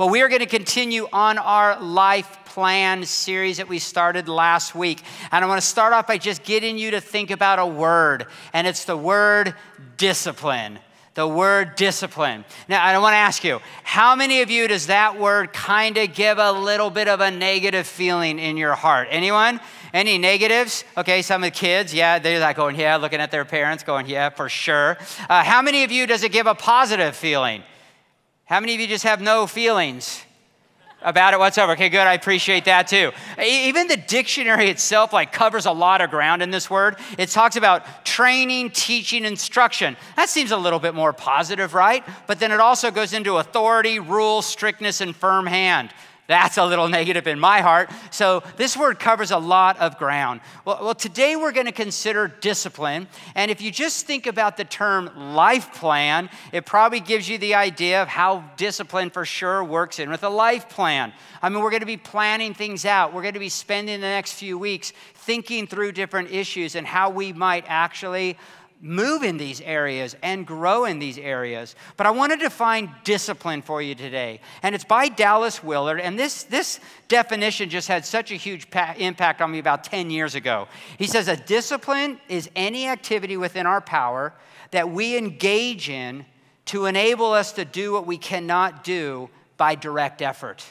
Well, we are going to continue on our life plan series that we started last week. And I want to start off by just getting you to think about a word, and it's the word discipline. The word discipline. Now, I want to ask you, how many of you does that word kind of give a little bit of a negative feeling in your heart? Anyone? Any negatives? Okay, some of the kids, yeah, they're like going, yeah, looking at their parents, going, yeah, for sure. Uh, how many of you does it give a positive feeling? How many of you just have no feelings? about it whatsoever. Okay, good. I appreciate that too. Even the dictionary itself like covers a lot of ground in this word. It talks about training, teaching, instruction. That seems a little bit more positive, right? But then it also goes into authority, rule, strictness, and firm hand. That's a little negative in my heart. So, this word covers a lot of ground. Well, well today we're going to consider discipline. And if you just think about the term life plan, it probably gives you the idea of how discipline for sure works in with a life plan. I mean, we're going to be planning things out. We're going to be spending the next few weeks thinking through different issues and how we might actually move in these areas and grow in these areas. But I want to define discipline for you today. And it's by Dallas Willard. And this, this definition just had such a huge pa- impact on me about 10 years ago. He says a discipline is any activity within our power that we engage in to enable us to do what we cannot do by direct effort.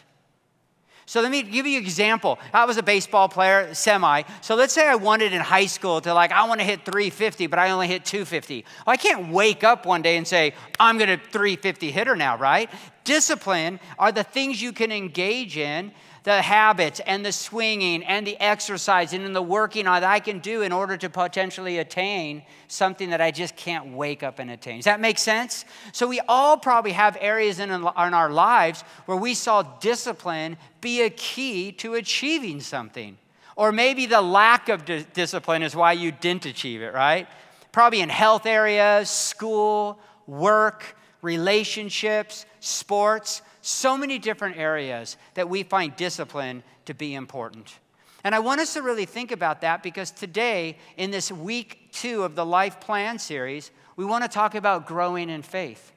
So let me give you an example. I was a baseball player, semi. So let's say I wanted in high school to like, I want to hit 350, but I only hit 250. Well, I can't wake up one day and say, I'm going to 350 hitter now, right? Discipline are the things you can engage in the habits and the swinging and the exercise and the working on that I can do in order to potentially attain something that I just can't wake up and attain. Does that make sense? So we all probably have areas in, in our lives where we saw discipline be a key to achieving something. Or maybe the lack of di- discipline is why you didn't achieve it, right? Probably in health areas, school, work, relationships, sports so many different areas that we find discipline to be important. And I want us to really think about that because today, in this week two of the Life Plan series, we want to talk about growing in faith.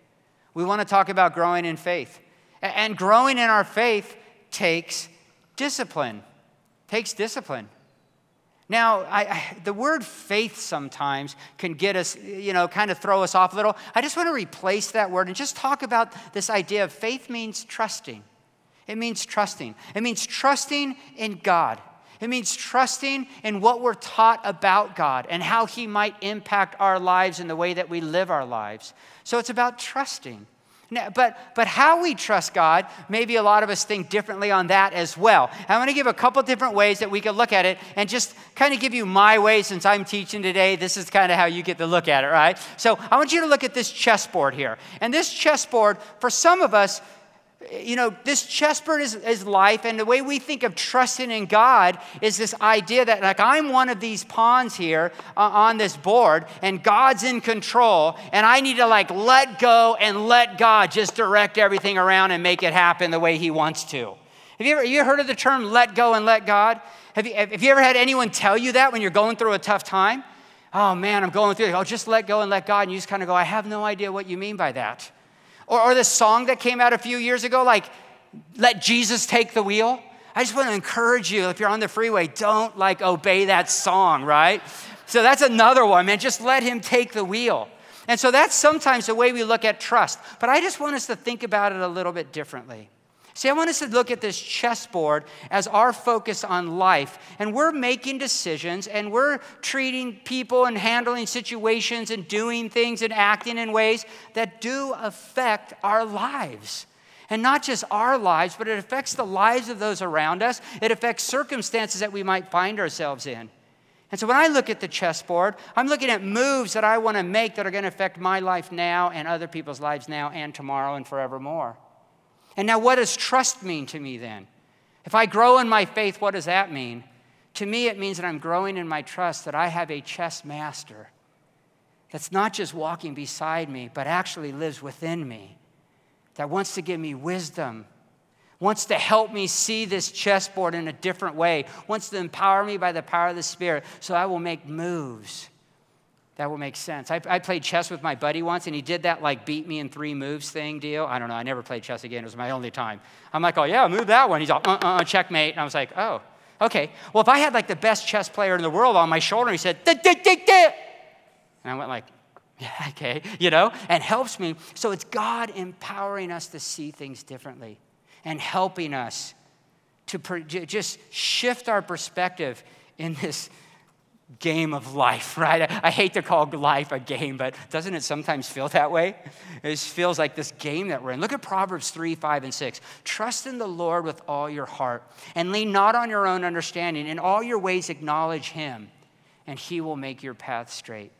We want to talk about growing in faith. And growing in our faith takes discipline, takes discipline. Now, I, I, the word faith sometimes can get us, you know, kind of throw us off a little. I just want to replace that word and just talk about this idea of faith means trusting. It means trusting. It means trusting in God. It means trusting in what we're taught about God and how He might impact our lives and the way that we live our lives. So it's about trusting. But, but how we trust God, maybe a lot of us think differently on that as well. I'm going to give a couple different ways that we can look at it and just kind of give you my way since I'm teaching today. This is kind of how you get to look at it, right? So I want you to look at this chessboard here. And this chessboard, for some of us, you know, this chessboard is, is life, and the way we think of trusting in God is this idea that, like, I'm one of these pawns here uh, on this board, and God's in control, and I need to, like, let go and let God just direct everything around and make it happen the way He wants to. Have you ever you heard of the term let go and let God? Have you, have you ever had anyone tell you that when you're going through a tough time? Oh man, I'm going through it. Oh, just let go and let God. And you just kind of go, I have no idea what you mean by that. Or, or the song that came out a few years ago, like, let Jesus take the wheel. I just want to encourage you if you're on the freeway, don't like obey that song, right? So that's another one, man. Just let him take the wheel. And so that's sometimes the way we look at trust. But I just want us to think about it a little bit differently. See, I want us to look at this chessboard as our focus on life. And we're making decisions and we're treating people and handling situations and doing things and acting in ways that do affect our lives. And not just our lives, but it affects the lives of those around us. It affects circumstances that we might find ourselves in. And so when I look at the chessboard, I'm looking at moves that I want to make that are going to affect my life now and other people's lives now and tomorrow and forevermore. And now, what does trust mean to me then? If I grow in my faith, what does that mean? To me, it means that I'm growing in my trust that I have a chess master that's not just walking beside me, but actually lives within me, that wants to give me wisdom, wants to help me see this chessboard in a different way, wants to empower me by the power of the Spirit so I will make moves That will make sense. I, I, played chess with my buddy once, and he did that like beat me in three moves thing deal. I don't know. I never played chess again. It was my only time. I'm like, oh, yeah, move that one. He's all, uh, uh, uh checkmate. And I was like, oh, okay. Well, if I had like the best chess player in the world on my shoulder, he said. And I went like, yeah, okay, you know, and helps me. So it's God empowering us to see things differently and helping us to just shift our perspective in this game of life, right? I, hate to call life a game, but doesn't it sometimes feel that way? It feels like this game that we're in. Look at Proverbs 3, 5, and 6. Trust in the Lord with all your heart and lean not on your own understanding. In all your ways, acknowledge him, and he will make your path straight.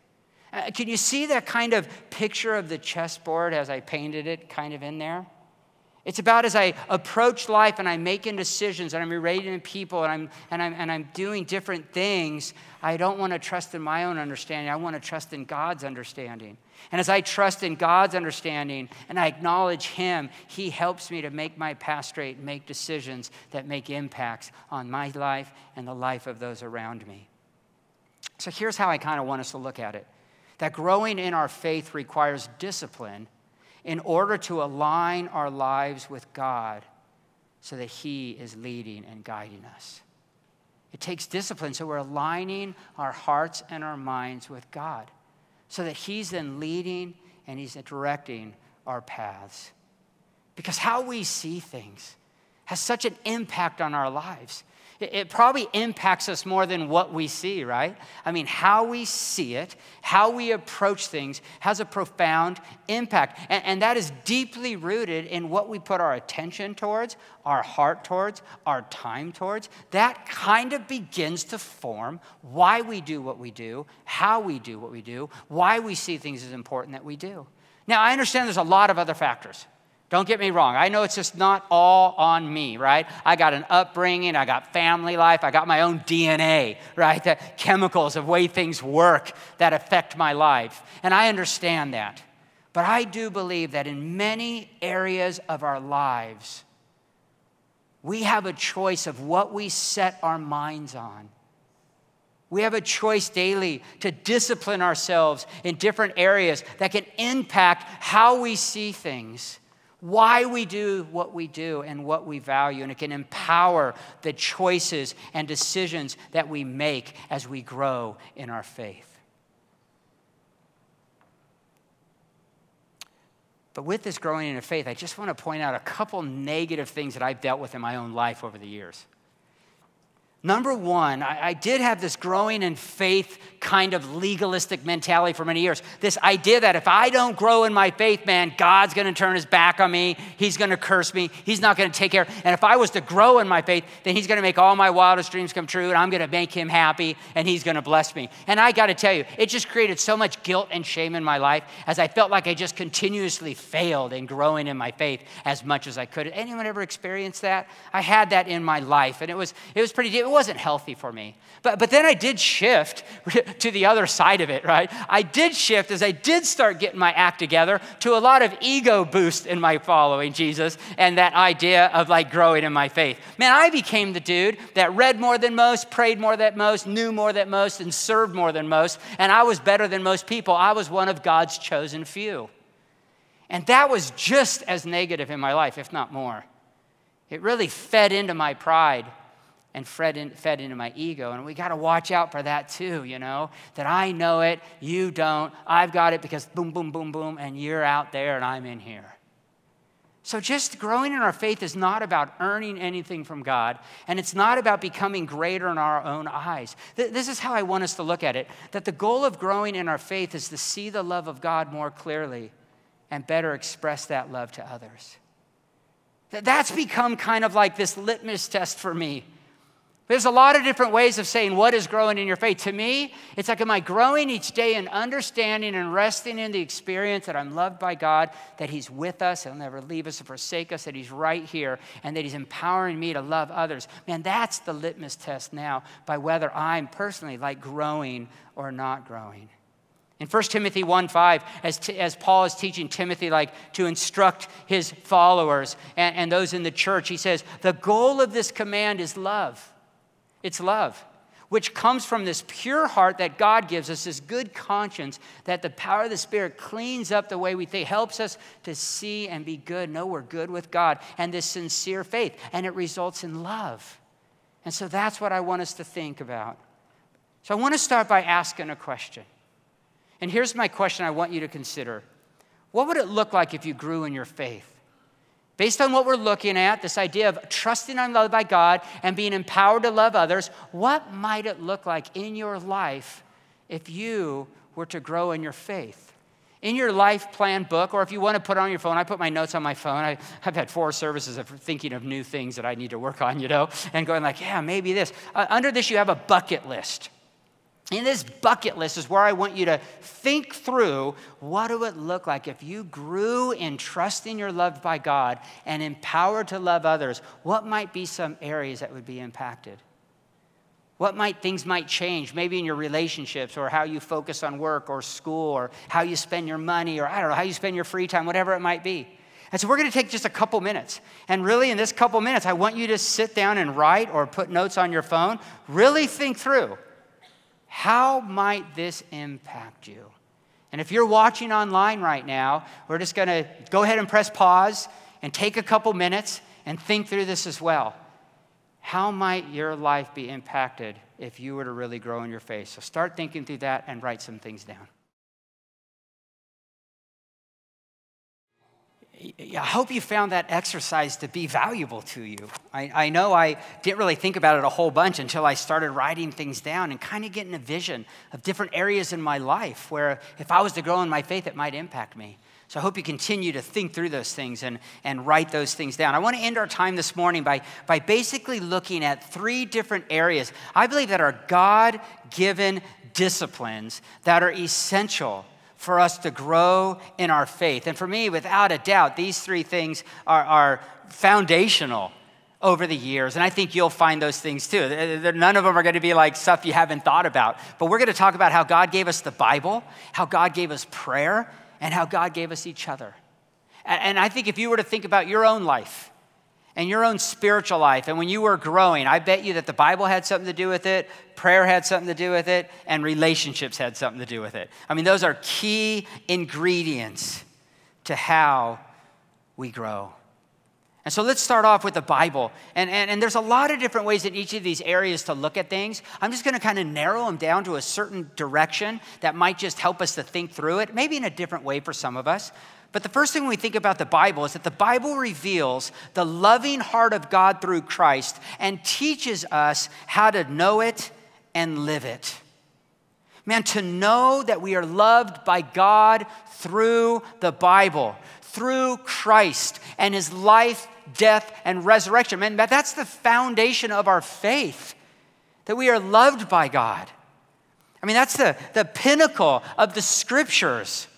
Uh, can you see that kind of picture of the chessboard as I painted it kind of in there? It's about as I approach life and I'm making decisions and I'm relating to people and I'm, and, I'm, and I'm doing different things, I don't want to trust in my own understanding. I want to trust in God's understanding. And as I trust in God's understanding and I acknowledge Him, He helps me to make my path straight and make decisions that make impacts on my life and the life of those around me. So here's how I kind of want us to look at it that growing in our faith requires discipline in order to align our lives with God so that He is leading and guiding us. It takes discipline, so we're aligning our hearts and our minds with God so that He's then leading and He's directing our paths. Because how we see things has such an impact on our lives. It probably impacts us more than what we see, right? I mean, how we see it, how we approach things has a profound impact. And, and, that is deeply rooted in what we put our attention towards, our heart towards, our time towards. That kind of begins to form why we do what we do, how we do what we do, why we see things as important that we do. Now, I understand there's a lot of other factors. Don't get me wrong. I know it's just not all on me, right? I got an upbringing, I got family life, I got my own DNA, right? The chemicals of way things work that affect my life. And I understand that. But I do believe that in many areas of our lives, we have a choice of what we set our minds on. We have a choice daily to discipline ourselves in different areas that can impact how we see things why we do what we do and what we value, and it can empower the choices and decisions that we make as we grow in our faith. But with this growing in faith, I just want to point out a couple negative things that I've dealt with in my own life over the years. Number one, I, I, did have this growing in faith kind of legalistic mentality for many years. This idea that if I don't grow in my faith, man, God's gonna turn his back on me. He's gonna curse me. He's not gonna take care. And if I was to grow in my faith, then he's gonna make all my wildest dreams come true and I'm gonna make him happy and he's gonna bless me. And I gotta tell you, it just created so much guilt and shame in my life as I felt like I just continuously failed in growing in my faith as much as I could. Anyone ever experienced that? I had that in my life and it was, it was pretty deep wasn't healthy for me. But, but then I did shift to the other side of it, right? I did shift as I did start getting my act together to a lot of ego boost in my following Jesus and that idea of like growing in my faith. Man, I became the dude that read more than most, prayed more than most, knew more than most, and served more than most. And I was better than most people. I was one of God's chosen few. And that was just as negative in my life, if not more. It really fed into my pride and fed, in, fed into my ego. And we got to watch out for that too, you know, that I know it, you don't, I've got it because boom, boom, boom, boom, and you're out there and I'm in here. So, just growing in our faith is not about earning anything from God, and it's not about becoming greater in our own eyes. This is how I want us to look at it that the goal of growing in our faith is to see the love of God more clearly and better express that love to others. That's become kind of like this litmus test for me there's a lot of different ways of saying what is growing in your faith. To me, it's like, am I growing each day in understanding and resting in the experience that I'm loved by God, that He's with us, He'll never leave us or forsake us, that He's right here, and that He's empowering me to love others? Man, that's the litmus test now by whether I'm personally like growing or not growing. In 1 Timothy 1 5, as, t- as Paul is teaching Timothy like to instruct his followers and, and those in the church, he says, the goal of this command is love. It's love. which comes from this pure heart that God gives us, this good conscience, that the power of the Spirit cleans up the way we think, helps us to see and be good, know we're good with God, and this sincere faith, and it results in love. And so that's what I want us to think about. So I want to start by asking a question. And here's my question I want you to consider What would it look like if you grew in your faith? Based on what we're looking at, this idea of trusting and loved by God and being empowered to love others, what might it look like in your life if you were to grow in your faith? In your life plan book, or if you want to put it on your phone, I put my notes on my phone. I, have had four services of thinking of new things that I need to work on, you know, and going like, yeah, maybe this. Uh, under this, you have a bucket list. In this bucket list is where I want you to think through what it look like if you grew in trusting you're loved by God and empowered to love others? What might be some areas that would be impacted? What might things might change, maybe in your relationships or how you focus on work or school or how you spend your money or I don't know, how you spend your free time, whatever it might be. And so we're going to take just a couple minutes. And really, in this couple minutes, I want you to sit down and write or put notes on your phone. Really think through how might this impact you? And if you're watching online right now, we're just going to go ahead and press pause and take a couple minutes and think through this as well. How might your life be impacted if you were to really grow in your faith? So start thinking through that and write some things down. I hope you found that exercise to be valuable to you. I, I, know I didn't really think about it a whole bunch until I started writing things down and kind of getting a vision of different areas in my life where if I was to grow in my faith, it might impact me. So I hope you continue to think through those things and, and write those things down. I want to end our time this morning by, by basically looking at three different areas I believe that are God given disciplines that are essential for us to grow in our faith. And for me, without a doubt, these three things are, are foundational over the years. And I think you'll find those things too. None of them are going to be like stuff you haven't thought about. But we're going to talk about how God gave us the Bible, how God gave us prayer, and how God gave us each other. And I think if you were to think about your own life, and your own spiritual life. And when you were growing, I bet you that the Bible had something to do with it, prayer had something to do with it, and relationships had something to do with it. I mean, those are key ingredients to how we grow. And so let's start off with the Bible. And, and, and there's a lot of different ways in each of these areas to look at things. I'm just going to kind of narrow them down to a certain direction that might just help us to think through it, maybe in a different way for some of us. But the first thing we think about the Bible is that the Bible reveals the loving heart of God through Christ and teaches us how to know it and live it. Man, to know that we are loved by God through the Bible, through Christ and his life, death, and resurrection. Man, that's the foundation of our faith, that we are loved by God. I mean, that's the, the pinnacle of the scriptures.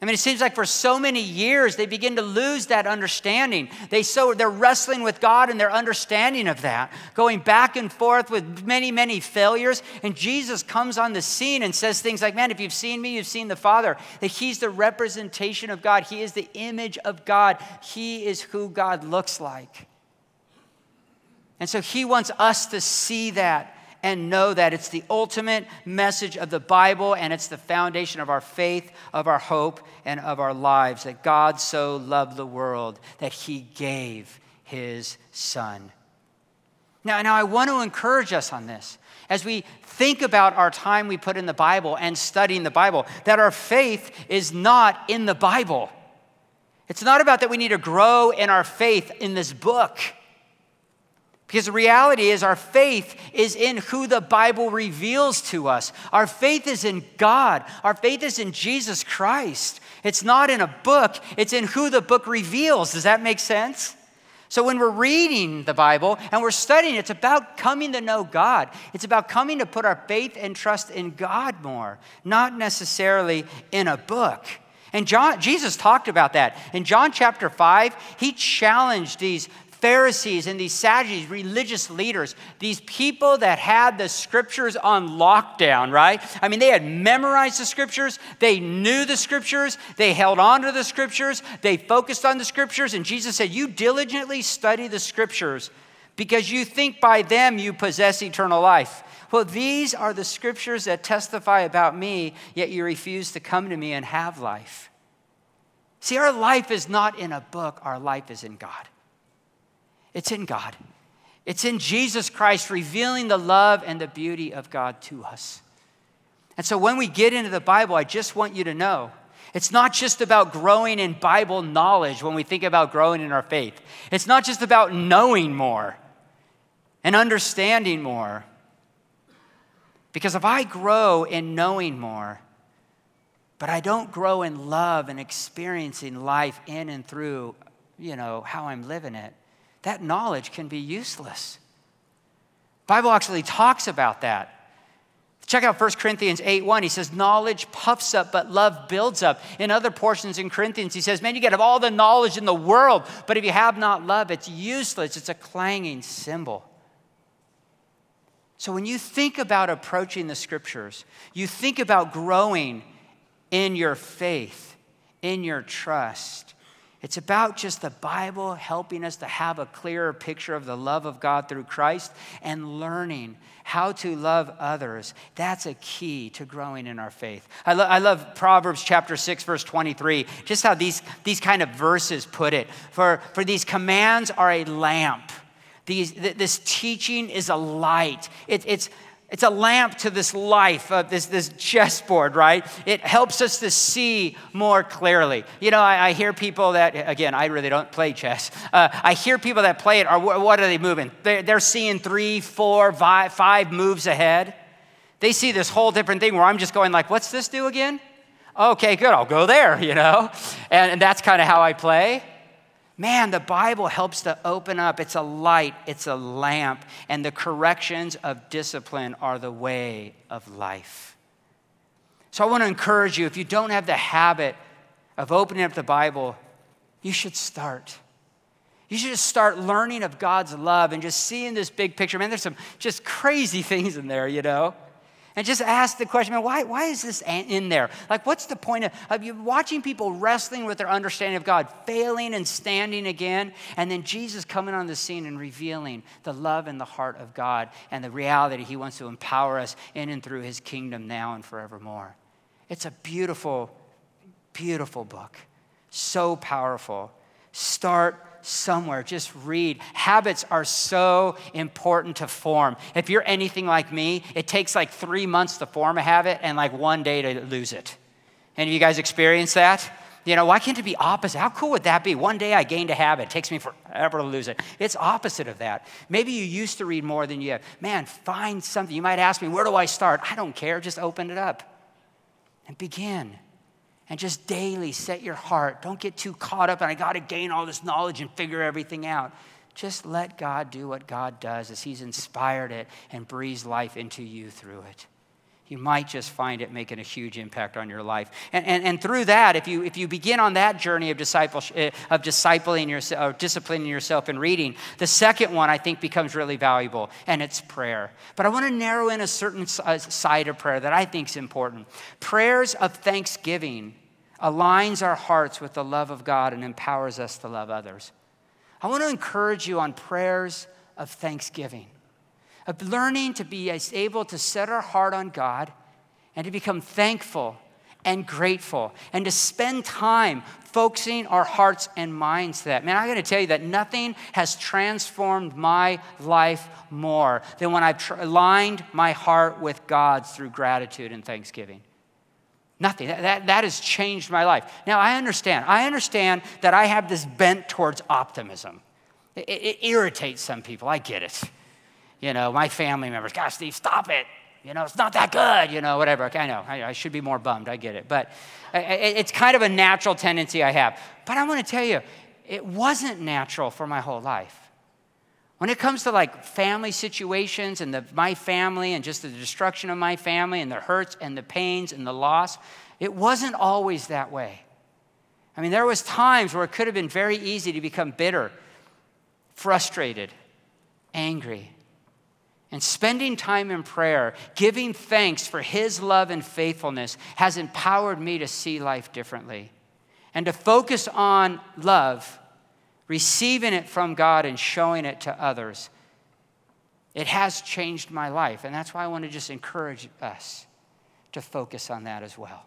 I mean, it seems like for so many years they begin to lose that understanding. They so they're wrestling with God and their understanding of that, going back and forth with many, many failures. And Jesus comes on the scene and says things like, "Man, if you've seen me, you've seen the Father." That He's the representation of God. He is the image of God. He is who God looks like. And so He wants us to see that and know that it's the ultimate message of the Bible and it's the foundation of our faith, of our hope, and of our lives that God so loved the world that he gave his son. Now, now I want to encourage us on this as we think about our time we put in the Bible and studying the Bible, that our faith is not in the Bible. It's not about that we need to grow in our faith in this book. Because the reality is, our faith is in who the Bible reveals to us. Our faith is in God. Our faith is in Jesus Christ. It's not in a book, it's in who the book reveals. Does that make sense? So, when we're reading the Bible and we're studying, it's about coming to know God. It's about coming to put our faith and trust in God more, not necessarily in a book. And John, Jesus talked about that. In John chapter 5, he challenged these Pharisees and these Sadducees, religious leaders, these people that had the scriptures on lockdown, right? I mean, they had memorized the scriptures, they knew the scriptures, they held on to the scriptures, they focused on the scriptures, and Jesus said, You diligently study the scriptures because you think by them you possess eternal life. Well, these are the scriptures that testify about me, yet you refuse to come to me and have life. See, our life is not in a book, our life is in God. It's in God. It's in Jesus Christ revealing the love and the beauty of God to us. And so when we get into the Bible, I just want you to know it's not just about growing in Bible knowledge when we think about growing in our faith. It's not just about knowing more and understanding more. Because if I grow in knowing more, but I don't grow in love and experiencing life in and through, you know, how I'm living it, that knowledge can be useless. Bible actually talks about that. Check out 1 Corinthians 8 1. He says, Knowledge puffs up, but love builds up. In other portions in Corinthians, he says, Man, you can have all the knowledge in the world, but if you have not love, it's useless. It's a clanging cymbal. So when you think about approaching the scriptures, you think about growing in your faith, in your trust. It's about just the Bible helping us to have a clearer picture of the love of God through Christ and learning how to love others. That's a key to growing in our faith. I, lo- I love Proverbs chapter 6, verse 23, just how these, these kind of verses put it. For, for these commands are a lamp. These, this teaching is a light. It, it's, it's a lamp to this life, of this, this chessboard, right? It helps us to see more clearly. You know, I, I hear people that, again, I really don't play chess. Uh, I hear people that play it, are, what are they moving? They're, they're seeing three, four, five, five moves ahead. They see this whole different thing where I'm just going like, what's this do again? Okay, good, I'll go there, you know? And, and that's kind of how I play. Man, the Bible helps to open up. It's a light, it's a lamp, and the corrections of discipline are the way of life. So I want to encourage you if you don't have the habit of opening up the Bible, you should start. You should just start learning of God's love and just seeing this big picture. Man, there's some just crazy things in there, you know? And just ask the question, man, why, why is this in there? Like, what's the point of, of you watching people wrestling with their understanding of God, failing and standing again, and then Jesus coming on the scene and revealing the love and the heart of God and the reality He wants to empower us in and through His kingdom now and forevermore. It's a beautiful, beautiful book. So powerful. Start somewhere. Just read. Habits are so important to form. If you're anything like me, it takes like three months to form a habit and like one day to lose it. Any of you guys experience that? You know, why can't it be opposite? How cool would that be? One day I gained a habit. It takes me forever to lose it. It's opposite of that. Maybe you used to read more than you have. Man, find something. You might ask me, where do I start? I don't care. Just open it up and begin and just daily set your heart. Don't get too caught up and I got to gain all this knowledge and figure everything out. Just let God do what God does as He's inspired it and breathes life into you through it. You might just find it making a huge impact on your life. And, and, and through that, if you, if you begin on that journey of, eh, of discipling yourself, or disciplining yourself in reading, the second one I think becomes really valuable, and it's prayer. But I want to narrow in a certain side of prayer that I think is important. Prayers of thanksgiving aligns our hearts with the love of God and empowers us to love others. I want to encourage you on prayers of thanksgiving, of learning to be able to set our heart on God and to become thankful and grateful and to spend time focusing our hearts and minds to that. Man, I got to tell you that nothing has transformed my life more than when I've aligned my heart with God's through gratitude and thanksgiving. Nothing. That, that, that, has changed my life. Now, I understand. I understand that I have this bent towards optimism. It, it, irritates some people. I get it. You know, my family members, gosh, Steve, stop it. You know, it's not that good, you know, whatever. I know. I, I should be more bummed. I get it. But it, it's kind of a natural tendency I have. But I want to tell you, it wasn't natural for my whole life. When it comes to like family situations and the, my family and just the destruction of my family and the hurts and the pains and the loss, it wasn't always that way. I mean, there was times where it could have been very easy to become bitter, frustrated, angry. And spending time in prayer, giving thanks for his love and faithfulness has empowered me to see life differently and to focus on love receiving it from God and showing it to others It has changed my life. And that's why I want to just encourage us to focus on that as well.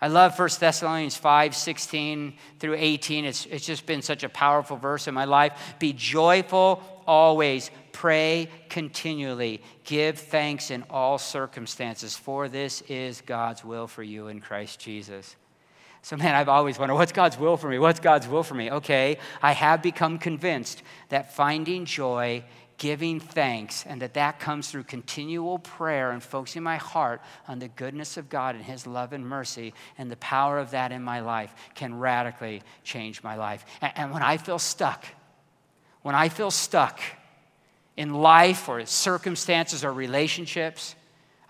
I love 1 Thessalonians 5 16 through 18. It's, it's just been such a powerful verse in my life. Be joyful always, pray continually, give thanks in all circumstances, for this is God's will for you in Christ Jesus. So, man, I've always wondered what's God's will for me? What's God's will for me? Okay, I have become convinced that finding joy giving thanks, and that that comes through continual prayer and focusing my heart on the goodness of God and His love and mercy, and the power of that in my life can radically change my life. And, when I feel stuck, when I feel stuck in life or circumstances or relationships,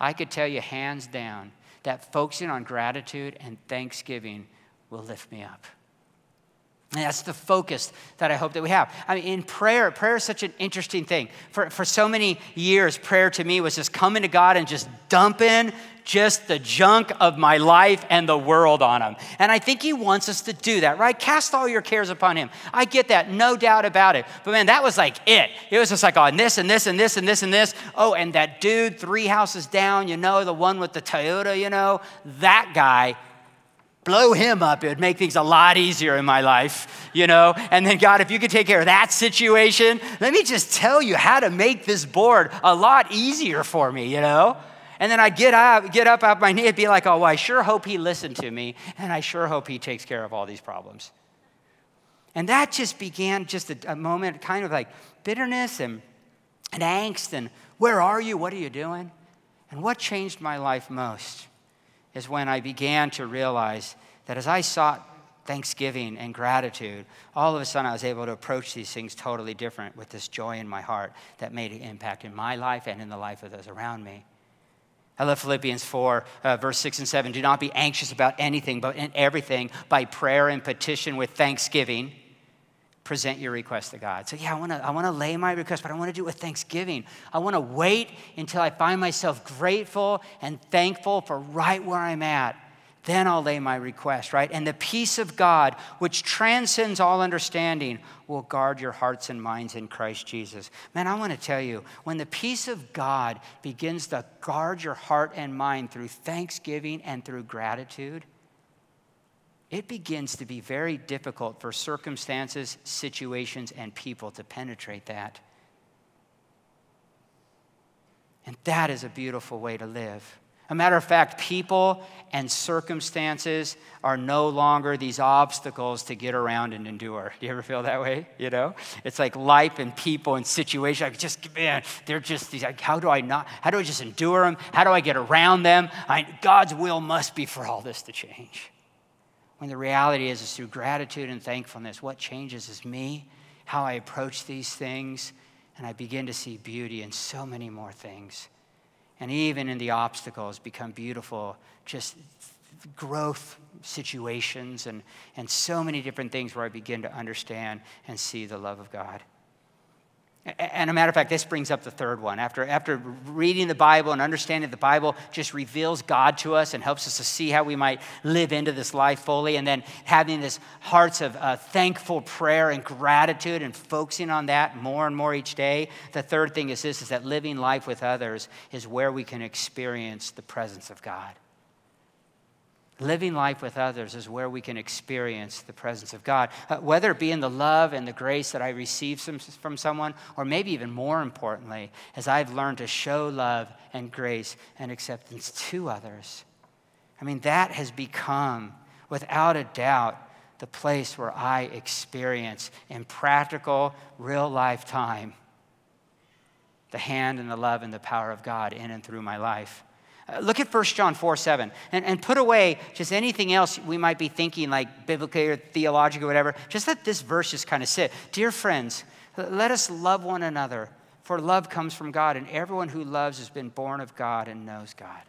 I could tell you hands down that focusing on gratitude and thanksgiving will lift me up. And that's the focus that I hope that we have. I mean, in prayer, prayer is such an interesting thing. For, for so many years, prayer to me was just coming to God and just dumping just the junk of my life and the world on Him. And I think He wants us to do that, right? Cast all your cares upon Him. I get that, no doubt about it. But man, that was like it. It was just like, oh, and this and this and this and this and this. Oh, and that dude three houses down, you know, the one with the Toyota, you know, that guy blow him up, it would make things a lot easier in my life, you know? And then, God, if you could take care of that situation, let me just tell you how to make this board a lot easier for me, you know? And then I get up, get up off my knee and be like, oh, well, I sure hope he listened to me, and I sure hope he takes care of all these problems. And that just began just a, a moment, kind of like bitterness and, and angst, and where are you? What are you doing? And what changed my life most is when I began to realize that as I sought thanksgiving and gratitude, all of a sudden I was able to approach these things totally different with this joy in my heart that made an impact in my life and in the life of those around me. I love Philippians 4, uh, verse 6 and 7. Do not be anxious about anything, but in everything, by prayer and petition with thanksgiving present your request to God. So, yeah, I want to I wanna lay my request, but I want to do it with thanksgiving. I want to wait until I find myself grateful and thankful for right where I'm at. Then I'll lay my request, right? And the peace of God, which transcends all understanding, will guard your hearts and minds in Christ Jesus. Man, I want to tell you, when the peace of God begins to guard your heart and mind through thanksgiving and through gratitude, it begins to be very difficult for circumstances, situations, and people to penetrate that. And that is a beautiful way to live. A matter of fact, people and circumstances are no longer these obstacles to get around and endure. Do you ever feel that way? You know, it's like life and people and situations. I just man, they're just these. Like, how do I not? How do I just endure them? How do I get around them? I, God's will must be for all this to change. When the reality is, is through gratitude and thankfulness, what changes is me, how I approach these things, and I begin to see beauty in so many more things. And even in the obstacles, become beautiful, just growth situations and, and so many different things where I begin to understand and see the love of God. And a matter of fact, this brings up the third one. After, after reading the Bible and understanding the Bible just reveals God to us and helps us to see how we might live into this life fully, and then having this hearts of uh, thankful prayer and gratitude and focusing on that more and more each day. The third thing is this is that living life with others is where we can experience the presence of God. Living life with others is where we can experience the presence of God, uh, whether it be in the love and the grace that I receive from, from someone, or maybe even more importantly, as I've learned to show love and grace and acceptance to others. I mean, that has become, without a doubt, the place where I experience in practical, real life time the hand and the love and the power of God in and through my life. Uh, look at 1 John 4 7 and, and put away just anything else we might be thinking, like biblically or theologically or whatever. Just let this verse just kind of sit. Dear friends, let us love one another, for love comes from God, and everyone who loves has been born of God and knows God.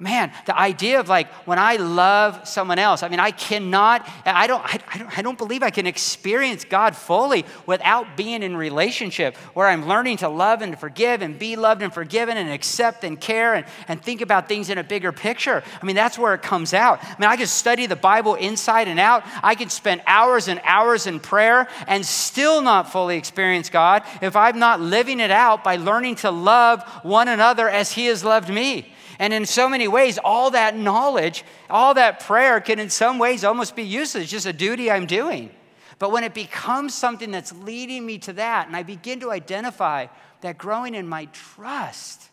Man, the idea of like when I love someone else, I mean, I cannot, I don't, I, don't, I don't believe I can experience God fully without being in relationship where I'm learning to love and to forgive and be loved and forgiven and accept and care and, and think about things in a bigger picture. I mean, that's where it comes out. I mean, I can study the Bible inside and out. I can spend hours and hours in prayer and still not fully experience God if I'm not living it out by learning to love one another as He has loved me. And in so many ways, all that knowledge, all that prayer can in some ways almost be useless, just a duty I'm doing. But when it becomes something that's leading me to that, and I begin to identify that growing in my trust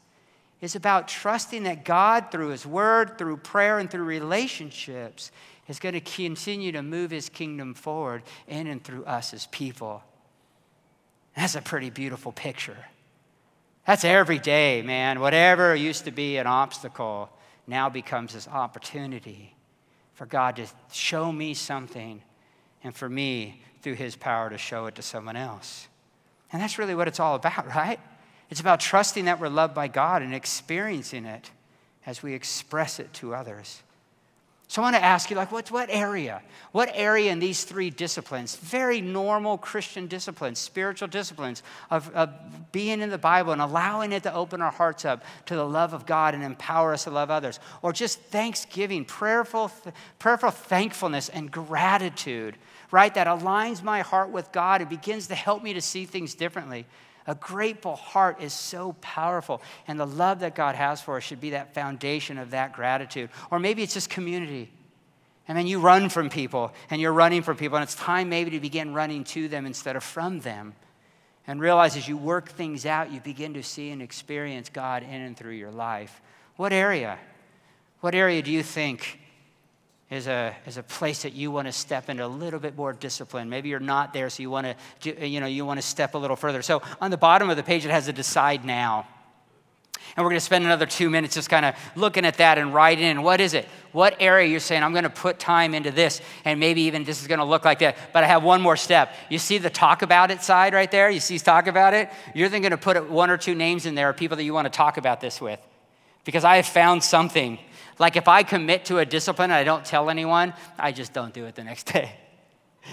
is about trusting that God, through His Word, through prayer, and through relationships, is going to continue to move His kingdom forward in and through us as people. That's a pretty beautiful picture. That's every day, man. Whatever used to be an obstacle now becomes this opportunity for God to show me something and for me, through His power, to show it to someone else. And that's really what it's all about, right? It's about trusting that we're loved by God and experiencing it as we express it to others. So I want to ask you, like, what, what area? What area in these three disciplines, very normal Christian disciplines, spiritual disciplines of, of being in the Bible and allowing it to open our hearts up to the love of God and empower us to love others, or just thanksgiving, prayerful, prayerful thankfulness and gratitude, right? That aligns my heart with God and begins to help me to see things differently. A grateful heart is so powerful, and the love that God has for us should be that foundation of that gratitude. Or maybe it's just community. And then you run from people, and you're running from people, and it's time maybe to begin running to them instead of from them. And realize as you work things out, you begin to see and experience God in and through your life. What area? What area do you think is a, is a place that you want to step into a little bit more discipline. Maybe you're not there, so you want to, you know, you want to step a little further. So on the bottom of the page, it has a decide now. And we're going to spend another two minutes just kind of looking at that and writing in what is it? What area you're saying, I'm going to put time into this, and maybe even this is going to look like that. But I have one more step. You see the talk about it side right there? You see talk about it? You're then going to put one or two names in there of people that you want to talk about this with. Because I have found something like if I commit to a discipline and I don't tell anyone, I just don't do it the next day.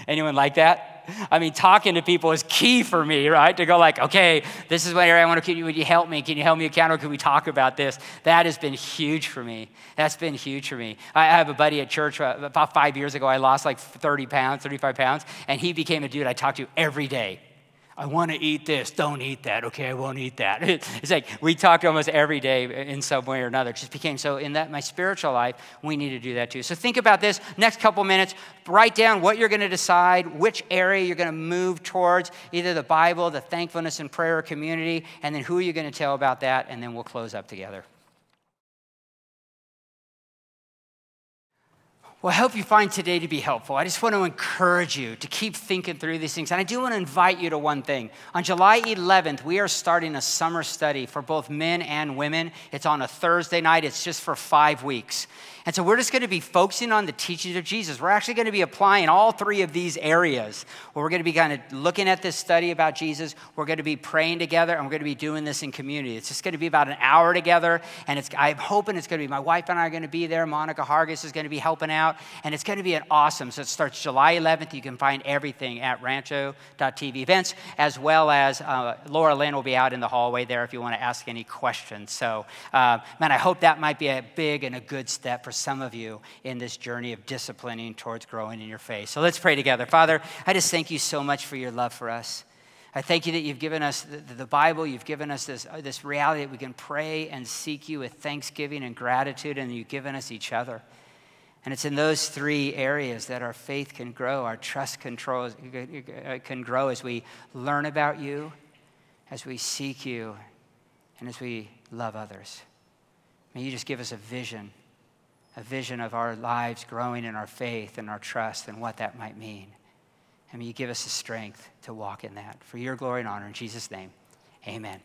Anyone like that? I mean, talking to people is key for me, right? To go like, okay, this is what I want to keep you. Would you help me? Can you help me accountable? Can we talk about this? That has been huge for me. That's been huge for me. I have a buddy at church uh, about five years ago. I lost like 30 pounds, 35 pounds, and he became a dude I talked to every day. I want to eat this. Don't eat that. Okay, I won't eat that. It's like we talk almost every day in some way or another. It just became so in that my spiritual life, we need to do that too. So think about this next couple minutes. Write down what you're going to decide, which area you're going to move towards, either the Bible, the thankfulness and prayer community, and then who are you going to tell about that, and then we'll close up together. Well, I hope you find today to be helpful. I just want to encourage you to keep thinking through these things. And I do want to invite you to one thing. On July 11th, we are starting a summer study for both men and women. It's on a Thursday night, it's just for five weeks. And so we're just going to be focusing on the teachings of Jesus. We're actually going to be applying all three of these areas. We're going to be kind of looking at this study about Jesus. We're going to be praying together, and we're going to be doing this in community. It's just going to be about an hour together, and it's, I'm hoping it's going to be my wife and I are going to be there. Monica Hargis is going to be helping out, and it's going to be an awesome. So it starts July 11th. You can find everything at rancho.tv events, as well as uh, Laura Lynn will be out in the hallway there if you want to ask any questions. So, uh, man, I hope that might be a big and a good step for some of you in this journey of disciplining towards growing in your faith. So let's pray together. Father, I just thank you so much for your love for us. I thank you that you've given us the, Bible, you've given us this, uh, this reality that we can pray and seek you with thanksgiving and gratitude, and you've given us each other. And it's in those three areas that our faith can grow, our trust control, uh, can grow as we learn about you, as we seek you, and as we love others. May you just give us a vision a vision of our lives growing in our faith and our trust and what that might mean. And may you give us the strength to walk in that. For your glory and honor, in Jesus' name, amen.